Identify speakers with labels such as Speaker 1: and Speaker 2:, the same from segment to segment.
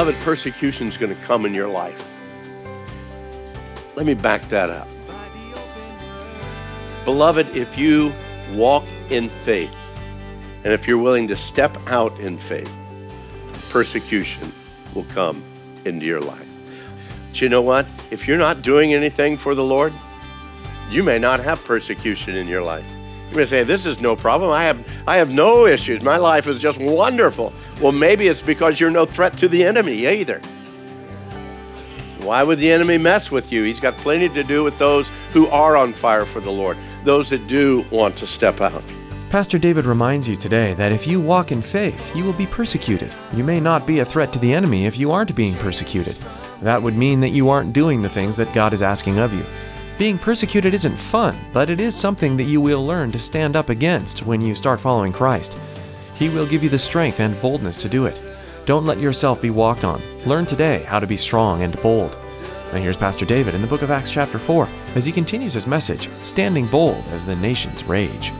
Speaker 1: Beloved, persecution is going to come in your life. Let me back that up. Beloved, if you walk in faith and if you're willing to step out in faith, persecution will come into your life. But you know what? If you're not doing anything for the Lord, you may not have persecution in your life. You may say, This is no problem. I have, I have no issues. My life is just wonderful. Well, maybe it's because you're no threat to the enemy either. Why would the enemy mess with you? He's got plenty to do with those who are on fire for the Lord, those that do want to step out.
Speaker 2: Pastor David reminds you today that if you walk in faith, you will be persecuted. You may not be a threat to the enemy if you aren't being persecuted. That would mean that you aren't doing the things that God is asking of you. Being persecuted isn't fun, but it is something that you will learn to stand up against when you start following Christ. He will give you the strength and boldness to do it. Don't let yourself be walked on. Learn today how to be strong and bold. Now here's Pastor David in the book of Acts chapter 4 as he continues his message, standing bold as the nations rage.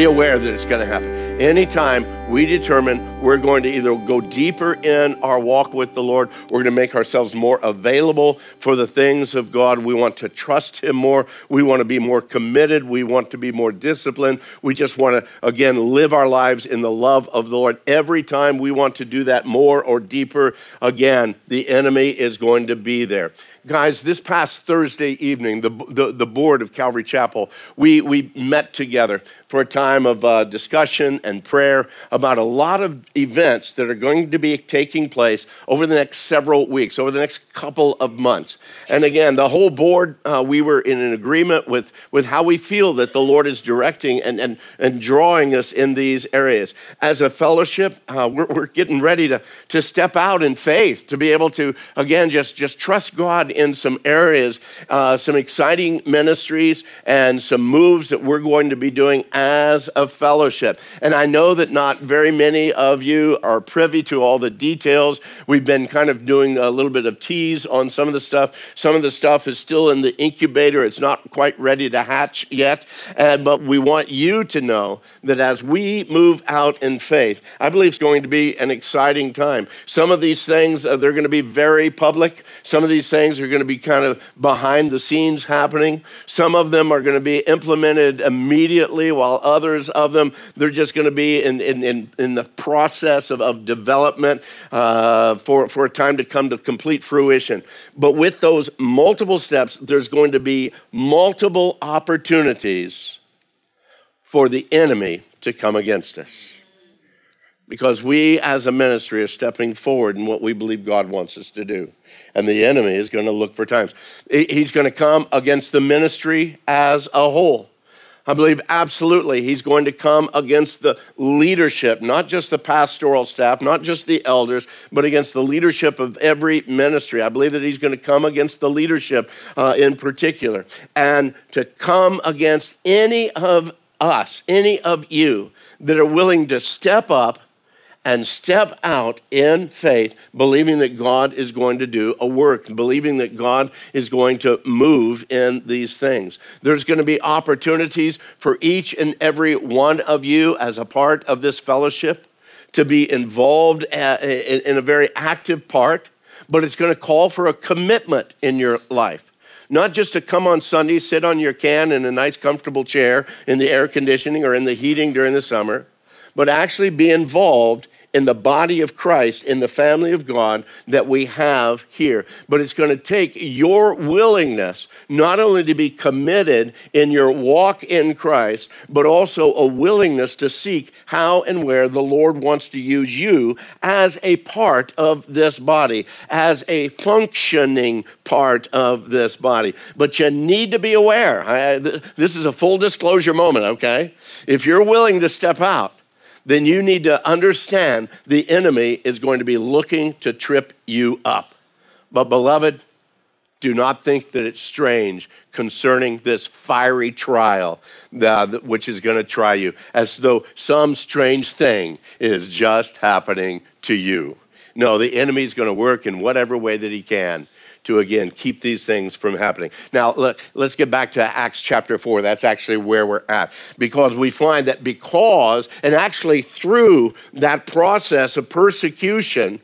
Speaker 1: Be aware that it's going to happen. Anytime we determine we're going to either go deeper in our walk with the Lord, we're going to make ourselves more available for the things of God. We want to trust Him more. We want to be more committed. We want to be more disciplined. We just want to, again, live our lives in the love of the Lord. Every time we want to do that more or deeper, again, the enemy is going to be there. Guys, this past Thursday evening, the, the, the board of Calvary Chapel, we, we met together for a time of uh, discussion and prayer about a lot of events that are going to be taking place over the next several weeks, over the next couple of months. And again, the whole board, uh, we were in an agreement with, with how we feel that the Lord is directing and, and, and drawing us in these areas. As a fellowship, uh, we're, we're getting ready to, to step out in faith, to be able to, again, just, just trust God in some areas, uh, some exciting ministries, and some moves that we're going to be doing as a fellowship. And I know that not very many of you are privy to all the details. We've been kind of doing a little bit of tease on some of the stuff. Some of the stuff is still in the incubator, it's not quite ready to hatch yet. And, but we want you to know that as we move out in faith, I believe it's going to be an exciting time. Some of these things, uh, they're going to be very public. Some of these things are going to be kind of behind the scenes happening. Some of them are going to be implemented immediately, while others of them, they're just going to be in, in, in, in the process of, of development uh, for, for a time to come to complete fruition. But with those multiple steps, there's going to be multiple opportunities for the enemy to come against us because we as a ministry are stepping forward in what we believe God wants us to do. And the enemy is going to look for times. He's going to come against the ministry as a whole. I believe absolutely he's going to come against the leadership, not just the pastoral staff, not just the elders, but against the leadership of every ministry. I believe that he's going to come against the leadership uh, in particular. And to come against any of us, any of you that are willing to step up and step out in faith, believing that God is going to do a work, believing that God is going to move in these things. There's going to be opportunities for each and every one of you as a part of this fellowship to be involved uh, in a very active part, but it's going to call for a commitment in your life. Not just to come on Sunday, sit on your can in a nice, comfortable chair in the air conditioning or in the heating during the summer, but actually be involved in the body of Christ, in the family of God that we have here. But it's going to take your willingness not only to be committed in your walk in Christ, but also a willingness to seek how and where the Lord wants to use you as a part of this body, as a functioning part of this body. But you need to be aware. I, this is a full disclosure moment, okay? If you're willing to step out, then you need to understand the enemy is going to be looking to trip you up. But, beloved, do not think that it's strange concerning this fiery trial that, which is going to try you, as though some strange thing is just happening to you. No, the enemy is going to work in whatever way that he can to again keep these things from happening. Now, look, let, us get back to Acts chapter 4. That's actually where we're at. Because we find that because, and actually through that process of persecution,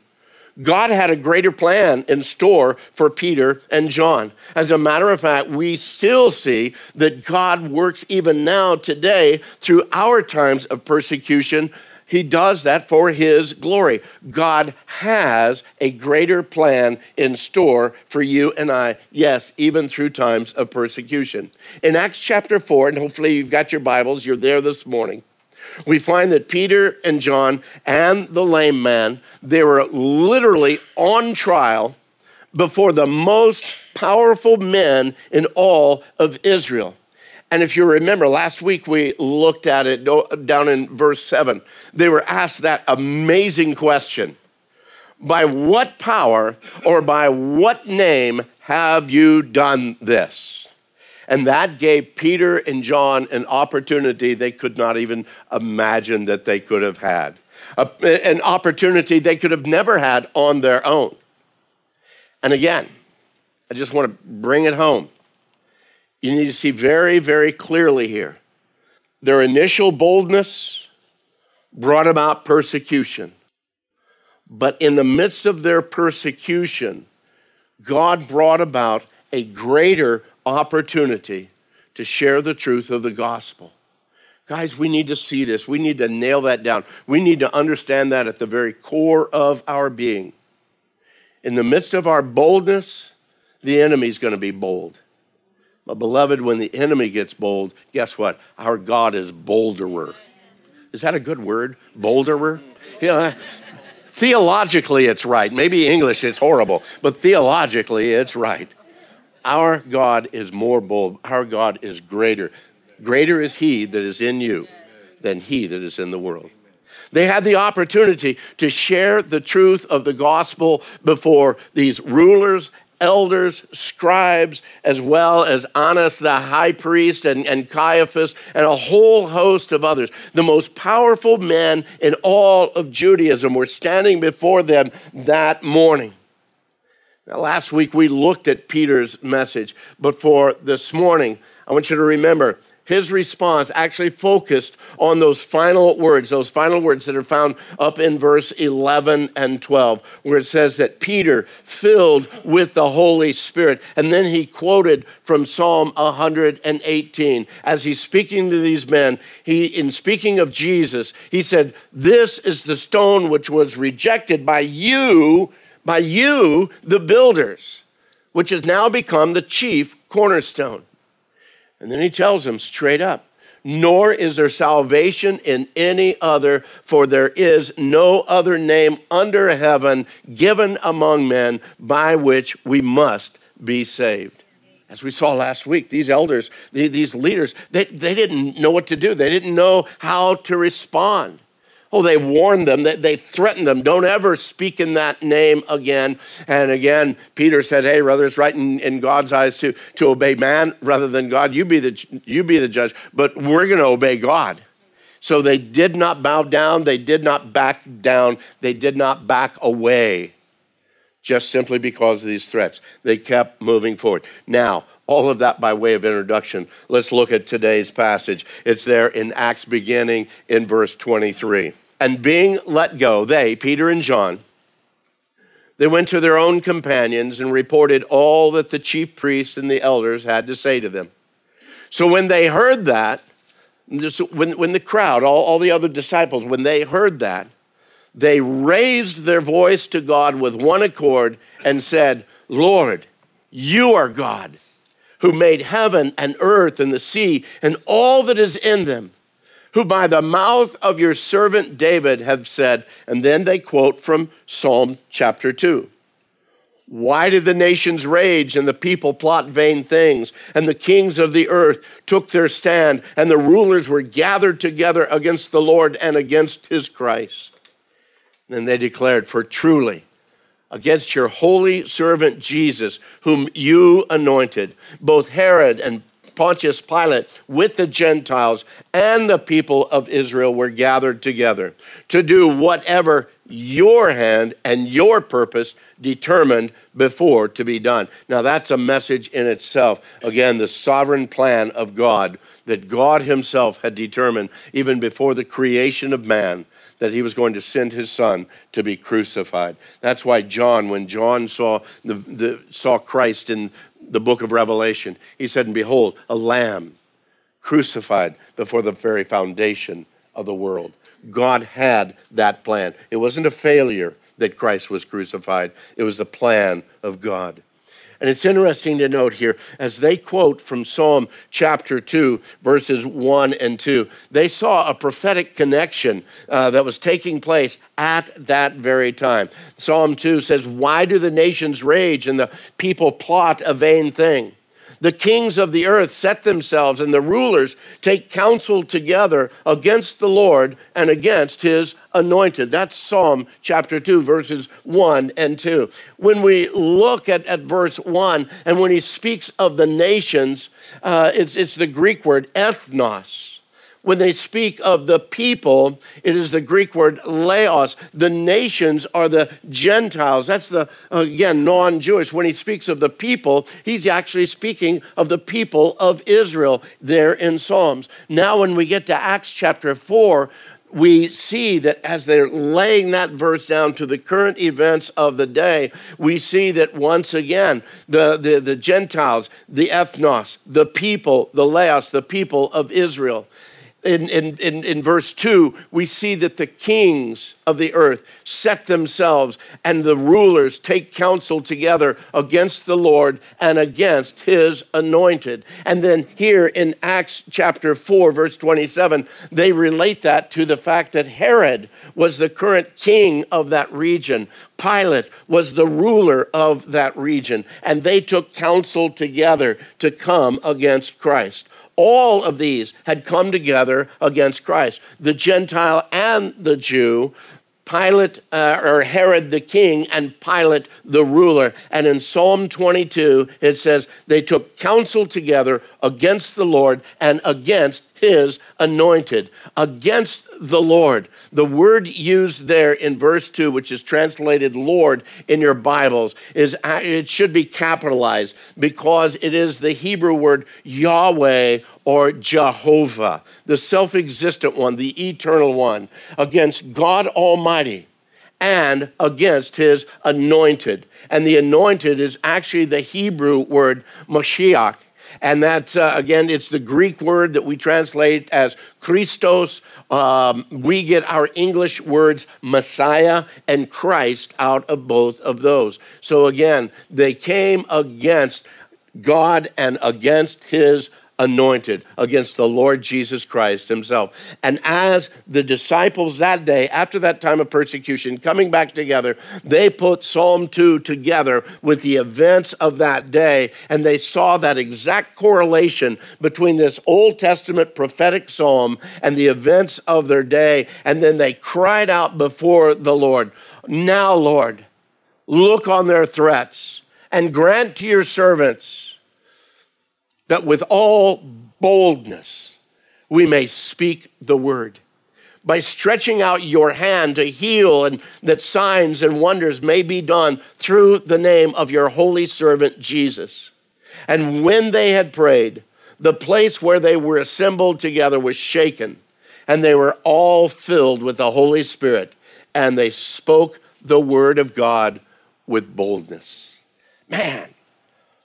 Speaker 1: God had a greater plan in store for Peter and John. As a matter of fact, we still see that God works even now today through our times of persecution he does that for His glory. God has a greater plan in store for you and I, yes, even through times of persecution. In Acts chapter 4, and hopefully you've got your Bibles, you're there this morning. We find that Peter and John and the lame man, they were literally on trial before the most powerful men in all of Israel. And if you remember, last week we looked at it down in verse 7. They were asked that amazing question By what power or by what name have you done this? And that gave Peter and John an opportunity they could not even imagine that they could have had, an opportunity they could have never had on their own. And again, I just want to bring it home you need to see very, very clearly here. Their initial boldness brought about persecution. But in the midst of their persecution, God brought about a greater opportunity to share the truth of the gospel. Guys, we need to see this. We need to nail that down. We need to understand that at the very core of our being. In the midst of our boldness, the enemy's going to be bold. Beloved, when the enemy gets bold, guess what? Our God is boulderer. Is that a good word? Boulderer? Yeah. Theologically, it's right. Maybe English, it's horrible, but theologically, it's right. Our God is more bold. Our God is greater. Greater is He that is in you than He that is in the world. They had the opportunity to share the truth of the gospel before these rulers elders, scribes, as well as Annas the high priest and, and Caiaphas, and a whole host of others. The most powerful men in all of Judaism were standing before them that morning. Now, last week we looked at Peter's message, but for this morning, I want you to remember his response actually focused on those final words, those final words that are found up in verse 11 and 12, where it says that Peter, filled with the Holy Spirit, and then he quoted from Psalm 118. As he's speaking to these men, he, in speaking of Jesus, he said, This is the stone which was rejected by you, by you, the builders, which has now become the chief cornerstone. And then he tells them straight up, nor is there salvation in any other, for there is no other name under heaven given among men by which we must be saved. As we saw last week, these elders, these leaders, they, they didn't know what to do. They didn't know how to respond. Oh, they warned them, they, they threatened them, don't ever speak in that name again. And again, Peter said, Hey, brother, it's right in, in God's eyes to, to obey man rather than God. You be the, you be the judge, but we're going to obey God. So they did not bow down, they did not back down, they did not back away just simply because of these threats. They kept moving forward. Now, all of that by way of introduction. Let's look at today's passage. It's there in Acts beginning in verse 23. And being let go, they, Peter and John, they went to their own companions and reported all that the chief priests and the elders had to say to them. So when they heard that, when, when the crowd, all, all the other disciples, when they heard that, they raised their voice to God with one accord and said, Lord, you are God who made heaven and earth and the sea and all that is in them, who by the mouth of your servant David have said, and then they quote from Psalm chapter 2. Why did the nations rage and the people plot vain things? And the kings of the earth took their stand, and the rulers were gathered together against the Lord and against his Christ. Then they declared, For truly, against your holy servant Jesus, whom you anointed, both Herod and Pontius Pilate with the Gentiles and the people of Israel were gathered together to do whatever your hand and your purpose determined before to be done. Now, that's a message in itself. Again, the sovereign plan of God that God Himself had determined even before the creation of man that he was going to send his son to be crucified. That's why John, when John saw, the, the, saw Christ in the book of Revelation, he said, And behold, a lamb crucified before the very foundation of the world. God had that plan. It wasn't a failure that Christ was crucified, it was the plan of God. And it's interesting to note here, as they quote from Psalm chapter 2, verses 1 and 2, they saw a prophetic connection uh, that was taking place at that very time. Psalm 2 says, Why do the nations rage and the people plot a vain thing? The kings of the earth set themselves, and the rulers take counsel together against the Lord and against his anointed. That's Psalm chapter 2, verses 1 and 2. When we look at, at verse 1, and when he speaks of the nations, uh, it's, it's the Greek word ethnos when they speak of the people, it is the Greek word laos. The nations are the Gentiles. That's the, again, non Jewish. When he speaks of the people, he's actually speaking of the people of Israel there in Psalms. Now, when we get to Acts chapter 4, we see that as they're laying that verse down to the current events of the day, we see that once again, the, the, the Gentiles, the ethnos, the people, the laos, the people of Israel, in, in, in, in, verse 2, we see that the kings of the earth set themselves and the rulers take counsel together against the Lord and against his anointed. And then here in Acts chapter 4, verse 27, they relate that to the fact that Herod was the current king of that region. Pilate was the ruler of that region, and they took counsel together to come against Christ all of these had come together against Christ the Gentile and the Jew, Pilate uh, or Herod the king, and Pilate the ruler. And in Psalm 22, it says, They took counsel together against the Lord and against his anointed, against the Lord. The word used there in verse 2, which is translated Lord in your Bibles, is uh, it should be capitalized because it is the Hebrew word Yahweh or Jehovah, the self existent one, the eternal one, against God Almighty and against his anointed. And the anointed is actually the Hebrew word Mashiach and that's, uh, again, it's the Greek word that we translate as Christos. Um, we get our English words Messiah and Christ out of both of those. So again, they came against God and against his anointed against the Lord Jesus Christ himself. And as the disciples that day, after that time of persecution, coming back together, they put Psalm 2 together with the events of that day, and they saw that exact correlation between this Old Testament prophetic psalm and the events of their day. And then they cried out before the Lord, Now, Lord, look on their threats and grant to your servants that with all boldness we may speak the word. By stretching out your hand to heal, and that signs and wonders may be done through the name of your holy servant Jesus. And when they had prayed, the place where they were assembled together was shaken, and they were all filled with the Holy Spirit, and they spoke the word of God with boldness. Man,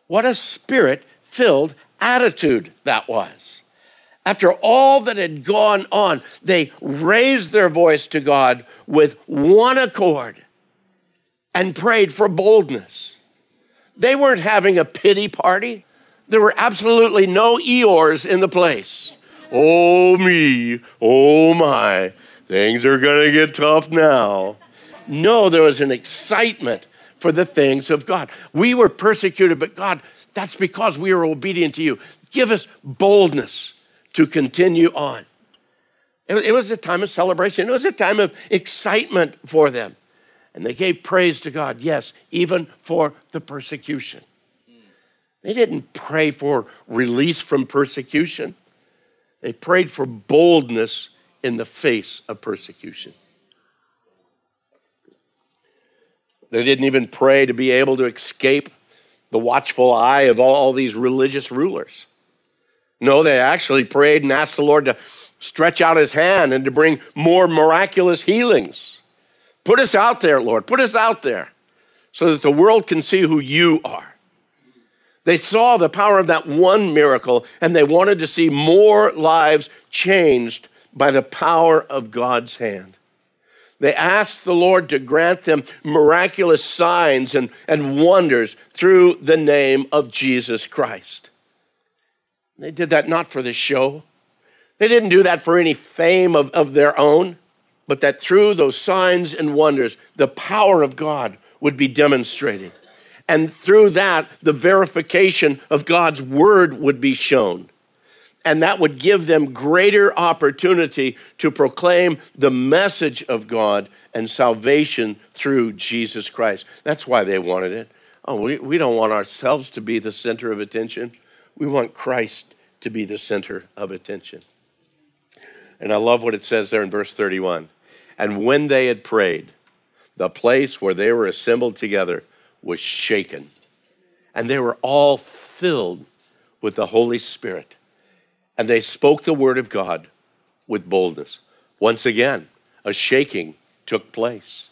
Speaker 1: what a spirit filled attitude that was. After all that had gone on, they raised their voice to God with one accord and prayed for boldness. They weren't having a pity party. There were absolutely no Eeyores in the place. Oh, me, oh, my, things are going to get tough now. No, there was an excitement for the things of God. We were persecuted, but God, that's because we are obedient to you. Give us boldness to continue on. It was a time of celebration, it was a time of excitement for them. And they gave praise to God, yes, even for the persecution. They didn't pray for release from persecution, they prayed for boldness in the face of persecution. They didn't even pray to be able to escape the watchful eye of all these religious rulers. No, they actually prayed and asked the Lord to stretch out his hand and to bring more miraculous healings. Put us out there, Lord. Put us out there so that the world can see who you are. They saw the power of that one miracle and they wanted to see more lives changed by the power of God's hand. They asked the Lord to grant them miraculous signs and, and wonders through the name of Jesus Christ. They did that not for the show. They didn't do that for any fame of, of their own, but that through those signs and wonders, the power of God would be demonstrated. And through that, the verification of God's word would be shown. And that would give them greater opportunity to proclaim the message of God and salvation through Jesus Christ. That's why they wanted it. Oh, we, we don't want ourselves to be the center of attention. We want Christ to be the center of attention. And I love what it says there in verse 31. And when they had prayed, the place where they were assembled together was shaken. And they were all filled with the Holy Spirit. And they spoke the word of God with boldness. Once again, a shaking took place.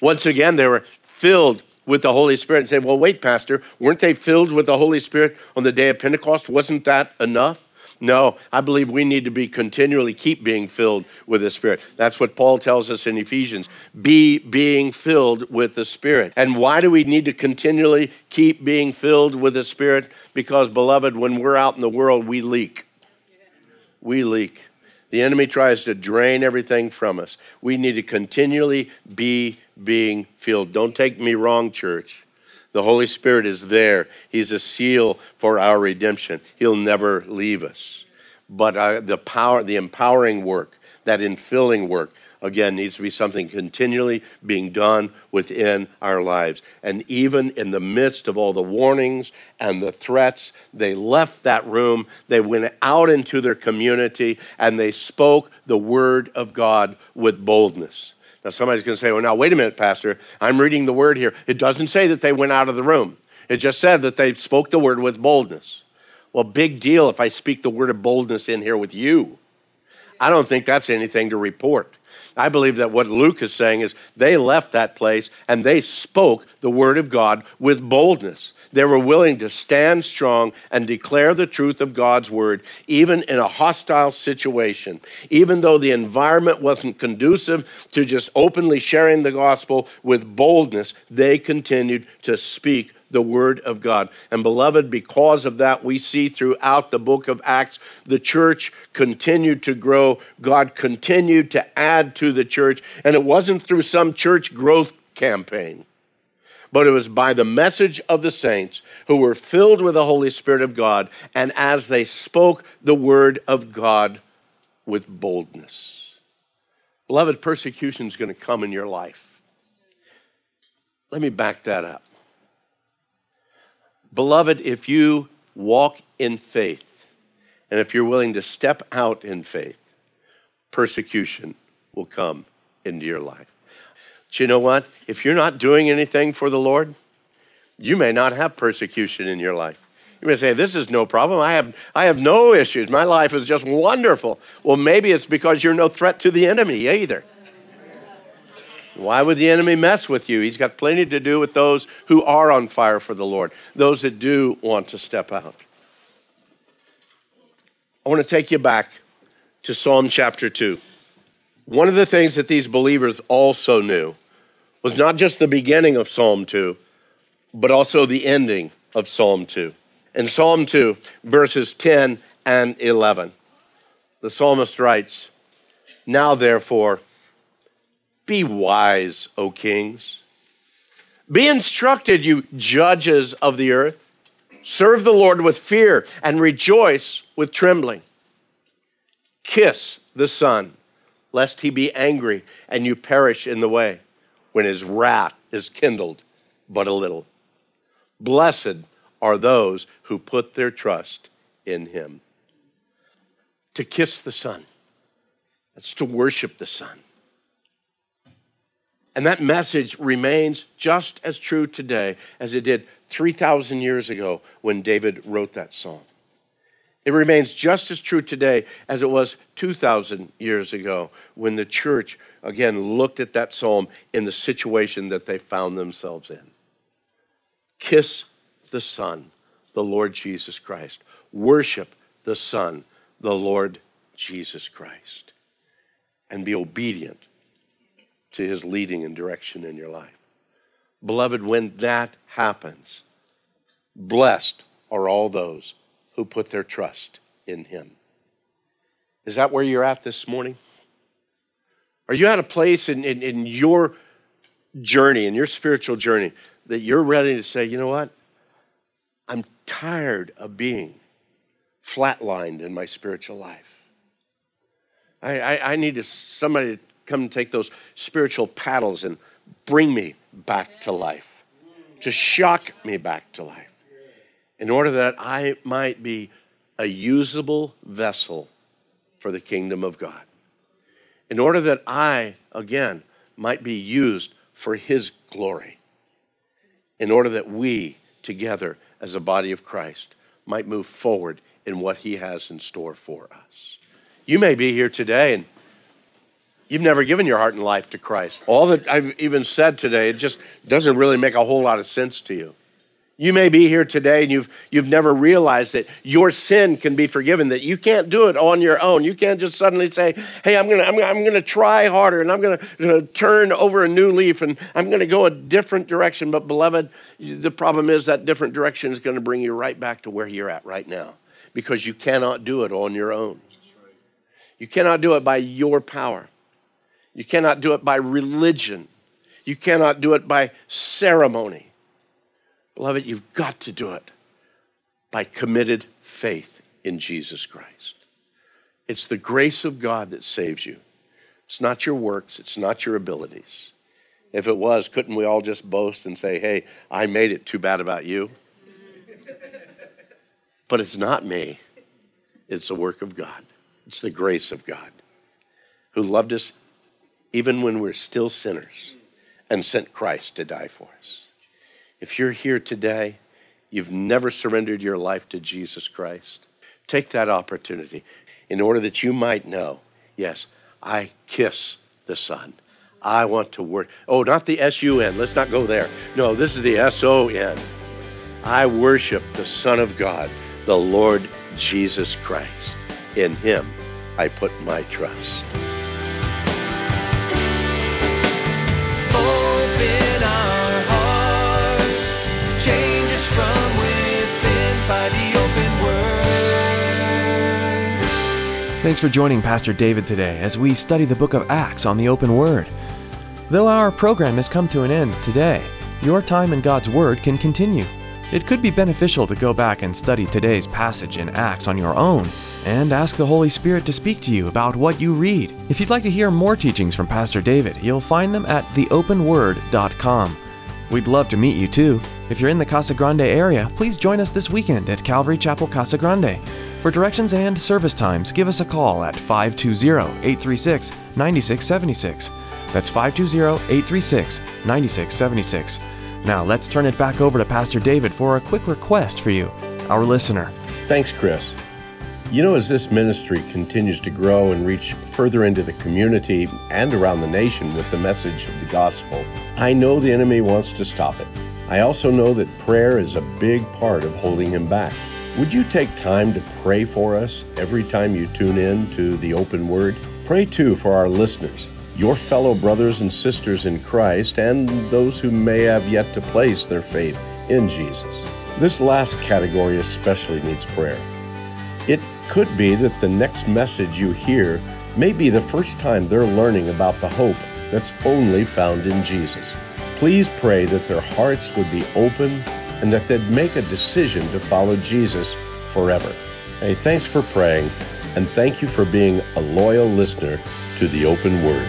Speaker 1: Once again, they were filled with the Holy Spirit and say, Well, wait, Pastor, weren't they filled with the Holy Spirit on the day of Pentecost? Wasn't that enough? No, I believe we need to be continually keep being filled with the Spirit. That's what Paul tells us in Ephesians. Be being filled with the Spirit. And why do we need to continually keep being filled with the Spirit? Because, beloved, when we're out in the world, we leak. We leak. The enemy tries to drain everything from us. We need to continually be being filled. Don't take me wrong, church. The Holy Spirit is there. He's a seal for our redemption. He'll never leave us. But uh, the power, the empowering work, that infilling work, again, needs to be something continually being done within our lives. And even in the midst of all the warnings and the threats, they left that room, they went out into their community, and they spoke the word of God with boldness. Now, somebody's going to say, well, now, wait a minute, Pastor. I'm reading the word here. It doesn't say that they went out of the room, it just said that they spoke the word with boldness. Well, big deal if I speak the word of boldness in here with you. I don't think that's anything to report. I believe that what Luke is saying is they left that place and they spoke the word of God with boldness. They were willing to stand strong and declare the truth of God's word, even in a hostile situation. Even though the environment wasn't conducive to just openly sharing the gospel with boldness, they continued to speak the word of God. And beloved, because of that, we see throughout the book of Acts, the church continued to grow. God continued to add to the church. And it wasn't through some church growth campaign but it was by the message of the saints who were filled with the Holy Spirit of God, and as they spoke the word of God with boldness. Beloved, persecution is going to come in your life. Let me back that up. Beloved, if you walk in faith, and if you're willing to step out in faith, persecution will come into your life. But you know what? If you're not doing anything for the Lord, you may not have persecution in your life. You may say, This is no problem. I have, I have no issues. My life is just wonderful. Well, maybe it's because you're no threat to the enemy either. Why would the enemy mess with you? He's got plenty to do with those who are on fire for the Lord, those that do want to step out. I want to take you back to Psalm chapter 2. One of the things that these believers also knew was not just the beginning of Psalm 2, but also the ending of Psalm 2. In Psalm 2, verses 10 and 11, the psalmist writes, Now therefore, be wise, O kings. Be instructed, you judges of the earth. Serve the Lord with fear and rejoice with trembling. Kiss the Son, lest he be angry and you perish in the way when his wrath is kindled but a little. Blessed are those who put their trust in him. To kiss the Son, that's to worship the Son. And that message remains just as true today as it did 3,000 years ago when David wrote that song. It remains just as true today as it was 2,000 years ago when the church, again, looked at that psalm in the situation that they found themselves in. Kiss the Son, the Lord Jesus Christ. Worship the Son, the Lord Jesus Christ. And be obedient to his leading and direction in your life. Beloved, when that happens, blessed are all those who put their trust in him. Is that where you're at this morning? Are you at a place in, in, in your journey, in your spiritual journey, that you're ready to say, you know what? I'm tired of being flatlined in my spiritual life. I, I, I need somebody to come and take those spiritual paddles and bring me back to life, to shock me back to life, in order that I might be a usable vessel for the kingdom of God. In order that I, again, might be used for His glory. In order that we, together as a body of Christ, might move forward in what He has in store for us. You may be here today and You've never given your heart and life to Christ. All that I've even said today, it just doesn't really make a whole lot of sense to you. You may be here today and you've, you've never realized that your sin can be forgiven, that you can't do it on your own. You can't just suddenly say, hey, I'm going to I'm I'm gonna try harder and I'm going to turn over a new leaf and I'm going to go a different direction. But, beloved, the problem is that different direction is going to bring you right back to where you're at right now because you cannot do it on your own. You cannot do it by your power. You cannot do it by religion. You cannot do it by ceremony. Beloved, you've got to do it by committed faith in Jesus Christ. It's the grace of God that saves you. It's not your works, it's not your abilities. If it was, couldn't we all just boast and say, hey, I made it, too bad about you? but it's not me, it's the work of God, it's the grace of God who loved us even when we're still sinners, and sent Christ to die for us. If you're here today, you've never surrendered your life to Jesus Christ, take that opportunity in order that you might know yes, I kiss the Son. I want to work. Oh, not the S U N. Let's not go there. No, this is the S O N. I worship the Son of God, the Lord Jesus Christ. In Him I put my trust.
Speaker 2: Thanks for joining Pastor David today as we study the book of Acts on the open Word. Though our program has come to an end today, your time in God's Word can continue. It could be beneficial to go back and study today's passage in Acts on your own and ask the Holy Spirit to speak to you about what you read. If you'd like to hear more teachings from Pastor David, you'll find them at theopenword.com. We'd love to meet you too. If you're in the Casa Grande area, please join us this weekend at Calvary Chapel Casa Grande. For directions and service times, give us a call at 520-836-9676. That's 520-836-9676. Now let's turn it back over to Pastor David for a quick request for you, our listener.
Speaker 1: Thanks, Chris. You know, as this ministry continues to grow and reach further into the community and around the nation with the message of the gospel, I know the enemy wants to stop it. I also know that prayer is a big part of holding him back. Would you take time to pray for us every time you tune in to the open word? Pray too for our listeners, your fellow brothers and sisters in Christ, and those who may have yet to place their faith in Jesus. This last category especially needs prayer. It could be that the next message you hear may be the first time they're learning about the hope that's only found in Jesus. Please pray that their hearts would be open and that they'd make a decision to follow Jesus forever. Hey, thanks for praying, and thank you for being a loyal listener to the open word.